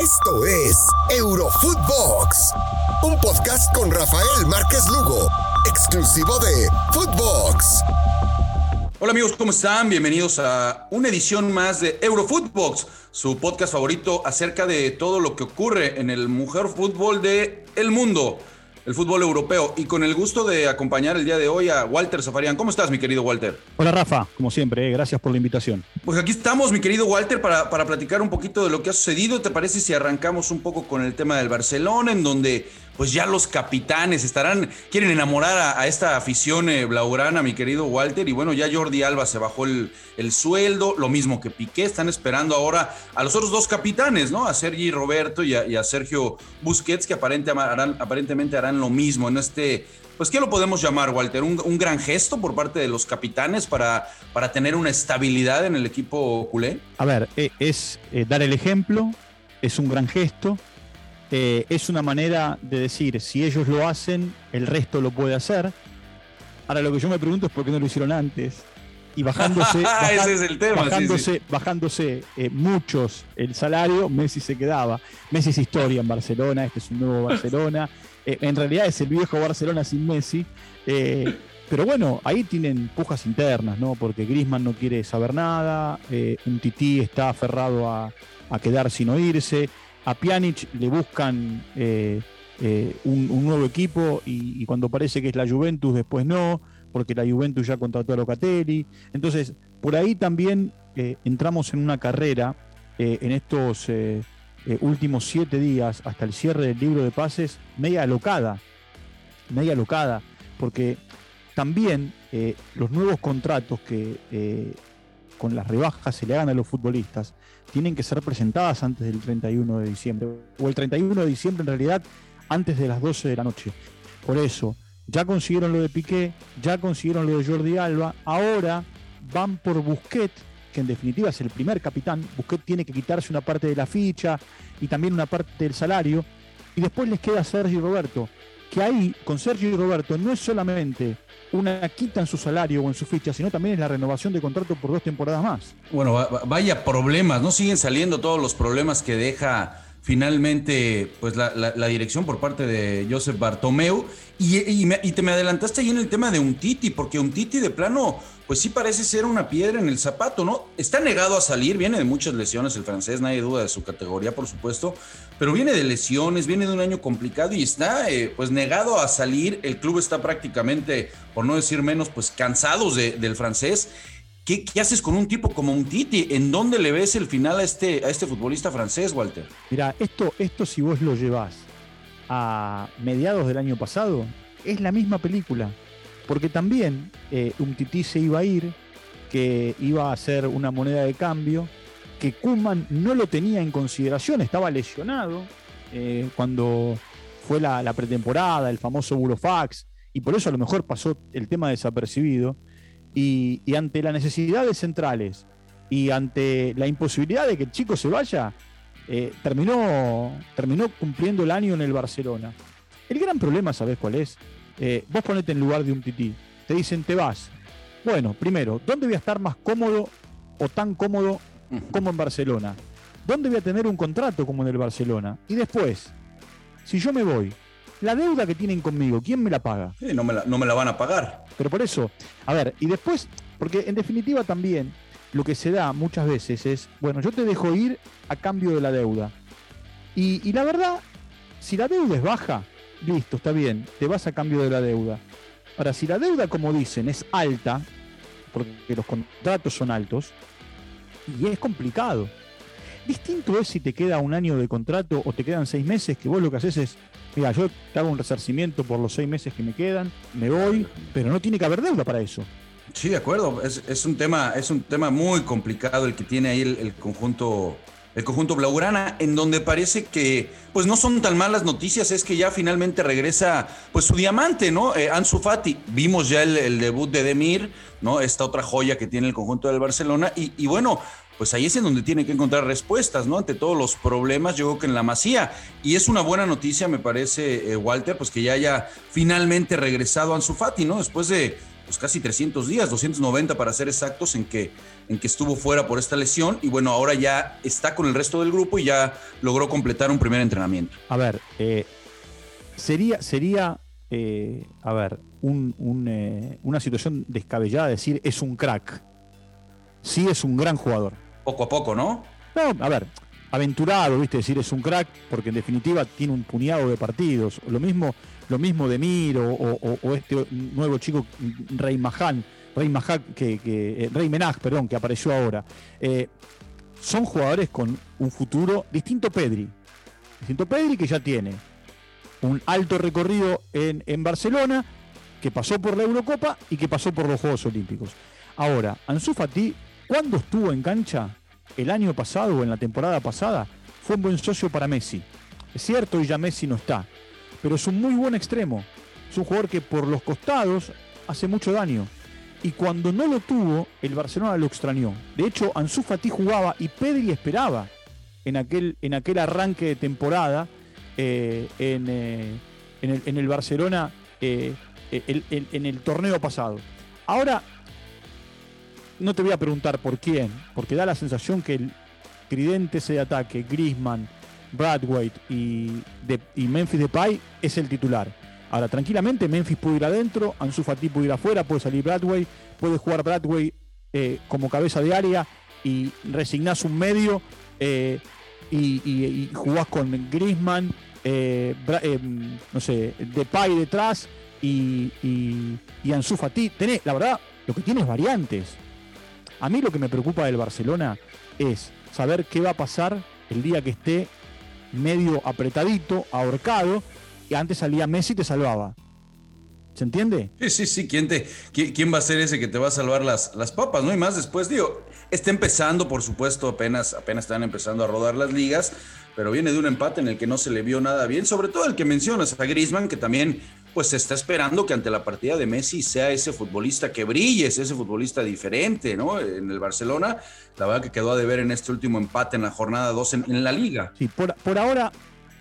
Esto es Eurofootbox, un podcast con Rafael Márquez Lugo, exclusivo de Footbox. Hola amigos, ¿cómo están? Bienvenidos a una edición más de Eurofootbox, su podcast favorito acerca de todo lo que ocurre en el mujer fútbol de el mundo el fútbol europeo. Y con el gusto de acompañar el día de hoy a Walter Zafarian. ¿Cómo estás, mi querido Walter? Hola, Rafa, como siempre, eh, gracias por la invitación. Pues aquí estamos, mi querido Walter, para, para platicar un poquito de lo que ha sucedido. ¿Te parece si arrancamos un poco con el tema del Barcelona, en donde pues ya los capitanes estarán, quieren enamorar a, esta afición eh, blaugrana, mi querido Walter, y bueno, ya Jordi Alba se bajó el, sueldo, lo mismo que Piqué, están esperando ahora a los otros dos capitanes, ¿no? A Sergi Roberto y a, Sergio Busquets, que aparentemente harán lo mismo en este, pues, ¿qué lo podemos llamar, Walter? Un, gran gesto por parte de los capitanes para, para tener una estabilidad en el equipo culé. A ver, eh, es eh, dar el ejemplo, es un gran gesto eh, es una manera de decir, si ellos lo hacen, el resto lo puede hacer. Ahora lo que yo me pregunto es por qué no lo hicieron antes. Y bajándose, bajándose, bajándose eh, muchos el salario, Messi se quedaba. Messi es historia en Barcelona, este es un nuevo Barcelona. Eh, en realidad es el viejo Barcelona sin Messi. pero bueno, ahí tienen pujas internas, ¿no? Porque Grisman no quiere saber nada, un tití está aferrado a, a quedar sin oírse a Pjanic le buscan eh, eh, un, nuevo equipo y, cuando parece que es la Juventus, después no, porque la Juventus ya contrató a Locatelli. Entonces, por ahí también eh, entramos en una carrera en estos últimos siete días, hasta el cierre del libro de pases, media alocada, media alocada, porque también los nuevos contratos que con las rebajas se le hagan a los futbolistas, tienen que ser presentadas antes del 31 de diciembre, o el 31 de diciembre en realidad antes de las 12 de la noche. Por eso, ya consiguieron lo de Piqué, ya consiguieron lo de Jordi Alba, ahora van por Busquet, que en definitiva es el primer capitán. Busquet tiene que quitarse una parte de la ficha y también una parte del salario. Y después les queda Sergio Roberto, que ahí con Sergio y Roberto no es solamente una quita en su salario o en su ficha, sino también es la renovación de contrato por dos temporadas más. Bueno, vaya problemas, ¿no? Siguen saliendo todos los problemas que deja finalmente pues la, dirección por parte de Joseph Bartomeu. Y, te me adelantaste ahí en el tema de un Titi, porque un Titi de plano, pues sí parece ser una piedra en el zapato, ¿no? Está negado a salir, viene de muchas lesiones el francés, nadie duda de su categoría, por supuesto, pero viene de lesiones, viene de un año complicado y está eh, pues negado a salir. El club está prácticamente, por no decir menos, pues cansados del francés. ¿Qué, haces con un tipo como un Titi? ¿En dónde le ves el final a este, a este futbolista francés, Walter? Mira, esto, esto si vos lo llevas a mediados del año pasado, es la misma película. Porque también eh, un Titi se iba a ir, que iba a ser una moneda de cambio, que Kuman no lo tenía en consideración, estaba lesionado eh, cuando fue la, pretemporada, el famoso Burofax, y por eso a lo mejor pasó el tema desapercibido. Y, ante la necesidad de centrales y ante la imposibilidad de que el chico se vaya, eh, terminó, terminó cumpliendo el año en el Barcelona. El gran problema, ¿sabés cuál es? Eh, vos ponete en lugar de un tití. Te dicen, te vas. Bueno, primero, ¿dónde voy a estar más cómodo o tan cómodo como en Barcelona? ¿Dónde voy a tener un contrato como en el Barcelona? Y después, si yo me voy, la deuda que tienen conmigo, ¿quién me la paga? no, me la, no me la van a pagar. Pero por eso, a ver, y después, porque en definitiva también lo que se da muchas veces es, bueno, yo te dejo ir a cambio de la deuda. Y, la verdad, si la deuda es baja, listo, está bien, te vas a cambio de la deuda. Ahora, si la deuda, como dicen, es alta, porque los contratos son altos, y es complicado. Distinto es si te queda un año de contrato o te quedan seis meses, que vos lo que haces es mira, yo te hago un resarcimiento por los seis meses que me quedan, me voy, pero no tiene que haber deuda para eso. Sí, de acuerdo. Es, un, tema, es un tema muy complicado el que tiene ahí el, conjunto el conjunto Blaugrana, en donde parece que pues no son tan malas noticias, es que ya finalmente regresa pues su diamante, ¿no? Eh, Ansu Fati. Vimos ya el, debut de Demir, ¿no? Esta otra joya que tiene el conjunto del Barcelona. Y, y bueno, pues ahí es en donde tiene que encontrar respuestas, ¿no? Ante todos los problemas, yo creo que en la masía. Y es una buena noticia, me parece, eh, Walter, pues que ya haya finalmente regresado Ansu Fati, ¿no? Después de, pues casi 300 días, 290 para ser exactos, en que, en que estuvo fuera por esta lesión y bueno, ahora ya está con el resto del grupo y ya logró completar un primer entrenamiento. A ver, eh, sería, sería eh, a ver, una situación descabellada decir es un crack. Sí es un gran jugador. Poco a poco, ¿no? No, a ver, aventurado, ¿viste? Decir es un crack, porque en definitiva tiene un puñado de partidos. Lo mismo, lo mismo de Miro o, este nuevo chico Rey Mahan, Rey Mahan, que, eh, Rey Menaj, perdón, que apareció ahora. Eh, son jugadores con un futuro distinto Pedri. Distinto Pedri que ya tiene un alto recorrido en, en Barcelona, que pasó por la Eurocopa y que pasó por los Juegos Olímpicos. Ahora, Ansu Fati, cuando estuvo en cancha, el año pasado o en la temporada pasada, fue un buen socio para Messi. Es cierto, y ya Messi no está, pero es un muy buen extremo. Es un jugador que por los costados hace mucho daño. Y cuando no lo tuvo, el Barcelona lo extrañó. De hecho, Ansu Fati jugaba y Pedri esperaba en aquel, en aquel arranque de temporada eh, en, eh, en, el, Barcelona eh, en el torneo pasado. Ahora no te voy a preguntar por quién, porque da la sensación que el tridente ese de ataque, Grisman, Bradwaite y, de, y Memphis Depay es el titular. Ahora, tranquilamente, Memphis puede ir adentro, Ansu Fati puede ir afuera, puede salir Bradway, puede jugar Bradway eh, como cabeza de área y resignás un medio eh, y, jugás con Grisman, eh, no sé, Depay detrás y, y, Ansu Fati. Tenés, la verdad, lo que tiene es variantes. A mí lo que me preocupa del Barcelona es saber qué va a pasar el día que esté medio apretadito, ahorcado, y antes salía Messi y te salvaba. ¿Se entiende? Sí, sí, sí. ¿Quién, quién, va a ser ese que te va a salvar las, las papas? ¿No? Y más después, digo, está empezando, por supuesto, apenas, apenas están empezando a rodar las ligas, pero viene de un empate en el que no se le vio nada bien, sobre todo el que mencionas a Griezmann, que también pues se está esperando que ante la partida de Messi sea ese futbolista que brille, ese futbolista diferente, ¿no? En el Barcelona, la verdad que quedó a deber en este último empate en la jornada 2 en, la liga. Sí, por, por ahora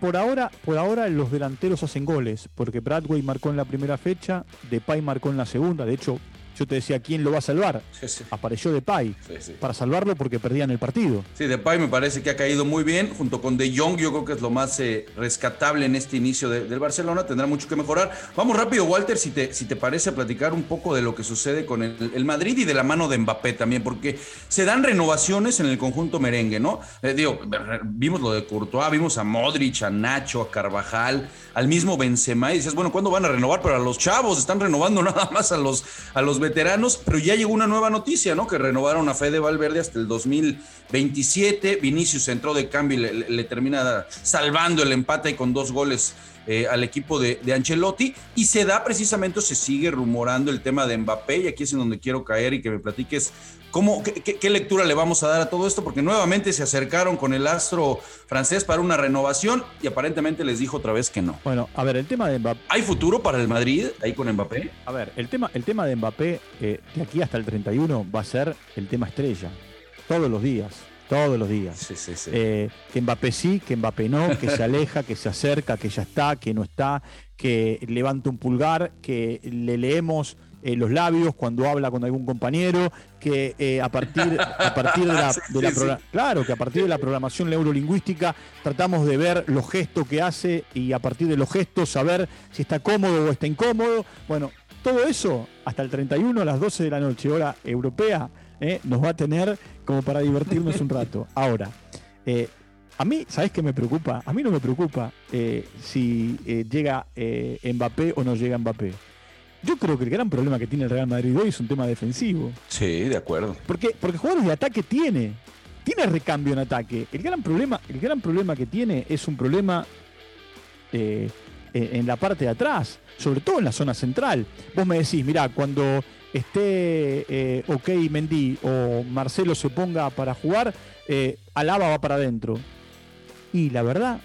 por ahora, por ahora los delanteros hacen goles, porque Bradway marcó en la primera fecha, Depay marcó en la segunda, de hecho yo te decía, ¿quién lo va a salvar? Apareció Depay para salvarlo porque perdían el partido. Sí, Depay me parece que ha caído muy bien, junto con De Jong, yo creo que es lo más eh, rescatable en este inicio del Barcelona, tendrá mucho que mejorar. Vamos rápido, Walter, si te, si te parece, a platicar un poco de lo que sucede con el, Madrid y de la mano de Mbappé también, porque se dan renovaciones en el conjunto merengue, ¿no? Eh, digo, vimos lo de Courtois, vimos a Modric, a Nacho, a Carvajal, al mismo Benzema, y dices, bueno, ¿cuándo van a renovar? Pero a los chavos están renovando nada más a los, a los veteranos, pero ya llegó una nueva noticia, ¿no? Que renovaron a Fede Valverde hasta el 2027. Vinicius entró de cambio y le, termina salvando el empate con dos goles eh, al equipo de, de, Ancelotti. Y se da precisamente, se sigue rumorando el tema de Mbappé, y aquí es en donde quiero caer y que me platiques ¿Cómo, qué, lectura le vamos a dar a todo esto? Porque nuevamente se acercaron con el astro francés para una renovación y aparentemente les dijo otra vez que no. Bueno, a ver, el tema de Mbappé. ¿Hay futuro para el Madrid ahí con Mbappé? A ver, el tema, el tema de Mbappé eh, de aquí hasta el 31 va a ser el tema estrella. Todos los días. Todos los días. Sí, sí, sí. Eh, que Mbappé sí, que Mbappé no, que se aleja, que se acerca, que ya está, que no está, que levanta un pulgar, que le leemos eh, los labios cuando habla con algún compañero, que eh, a partir, a partir de la, claro, que a partir de la programación neurolingüística tratamos de ver los gestos que hace y a partir de los gestos saber si está cómodo o está incómodo. Bueno, todo eso hasta el 31 a las 12 de la noche, hora europea, eh, nos va a tener como para divertirnos un rato. Ahora, a mí, ¿sabes qué me preocupa? A mí no me preocupa si llega Mbappé o no llega Mbappé. Yo creo que el gran problema que tiene el Real Madrid hoy es un tema defensivo. Sí, de acuerdo. Porque, porque jugadores de ataque tiene. Tiene recambio en ataque. El gran problema, el gran problema que tiene es un problema eh, en la parte de atrás, sobre todo en la zona central. Vos me decís, mirá, cuando esté eh, OK Mendy o Marcelo se ponga para jugar, eh, Alaba va para adentro. Y la verdad,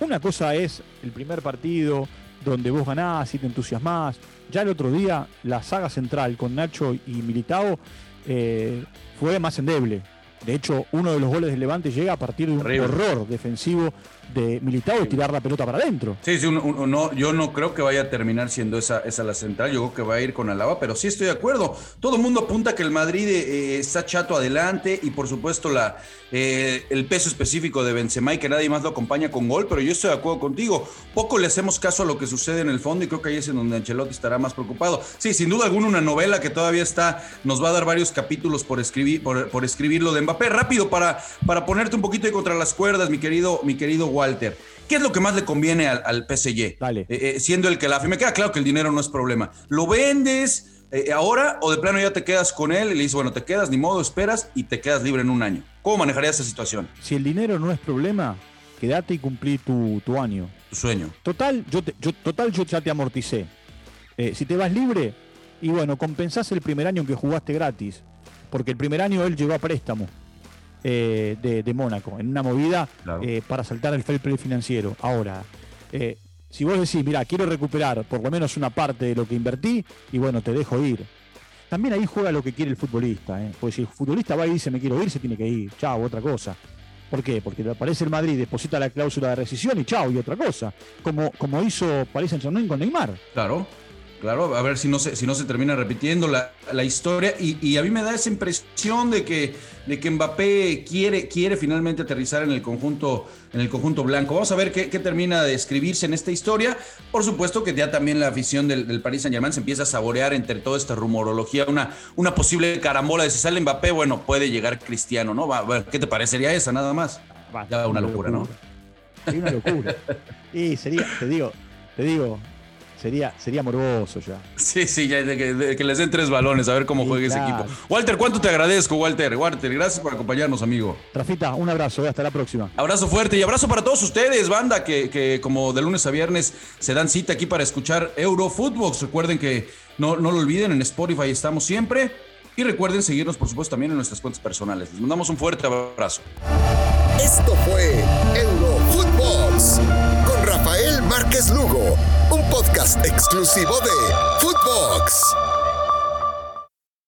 una cosa es el primer partido donde vos ganás y te entusiasmás, ya el otro día la saga central con Nacho y Militao eh, fue más endeble. De hecho, uno de los goles del Levante llega a partir de un horror defensivo de Militao y tirar la pelota para adentro. Sí, sí, no, yo no creo que vaya a terminar siendo esa, esa la central, yo creo que va a ir con Alaba, pero sí estoy de acuerdo. Todo el mundo apunta que el Madrid eh, está chato adelante y por supuesto la, eh, el peso específico de Benzema y que nadie más lo acompaña con gol, pero yo estoy de acuerdo contigo. Poco le hacemos caso a lo que sucede en el fondo y creo que ahí es en donde Ancelotti estará más preocupado. Sí, sin duda alguna una novela que todavía está, nos va a dar varios capítulos por escribir, por, por escribirlo de Mbappé. Rápido para, para ponerte un poquito contra las cuerdas, mi querido, mi querido Walter. ¿Qué es lo que más le conviene al, PSG? Eh, eh, siendo el que la... Me queda claro que el dinero no es problema. ¿Lo vendes eh, ahora o de plano ya te quedas con él y le dices, bueno, te quedas, ni modo, esperas y te quedas libre en un año? ¿Cómo manejarías esa situación? Si el dinero no es problema, quédate y cumplí tu, año. Tu sueño. Total, yo, total, yo ya te amorticé. si te vas libre, y bueno, compensás el primer año que jugaste gratis. Porque el primer año él llegó a préstamo. Eh, de, Mónaco, en una movida eh, para saltar el fair play financiero. Ahora, eh, si vos decís, mira, quiero recuperar por lo menos una parte de lo que invertí, y bueno, te dejo ir. También ahí juega lo que quiere el futbolista. Porque si el futbolista va y dice, me quiero ir, se tiene que ir. Chao, otra cosa. ¿Por qué? Porque aparece el Madrid, deposita la cláusula de rescisión y chao, y otra cosa. Como, como hizo Paris Saint-Germain con Neymar. Claro. Claro, a ver si no se, si no se termina repitiendo la, historia. Y, a mí me da esa impresión de que, de que Mbappé quiere, quiere finalmente aterrizar en el conjunto, en el conjunto blanco. Vamos a ver qué, termina de escribirse en esta historia. Por supuesto que ya también la afición del, del Paris Saint Germain se empieza a saborear entre toda esta rumorología, una, una posible carambola de si sale Mbappé, bueno, puede llegar Cristiano, ¿no? Va, ¿Qué te parecería esa nada más? ya una, locura, ¿no? Sí, una locura. y sería, te digo, te digo, Sería, sería morboso ya. Sí, sí, ya de que, les den tres balones a ver cómo juegue ese equipo. Walter, ¿cuánto te agradezco, Walter? Walter, gracias por acompañarnos, amigo. Rafita, un abrazo, eh, hasta la próxima. Abrazo fuerte y abrazo para todos ustedes, banda, que, que como de lunes a viernes se dan cita aquí para escuchar Eurofootbox. Recuerden que no, no lo olviden, en Spotify estamos siempre. Y recuerden seguirnos, por supuesto, también en nuestras cuentas personales. Les mandamos un fuerte abrazo. Esto fue Eurofootbox con Rafael Márquez Lugo, un podcast exclusivo de Footbox.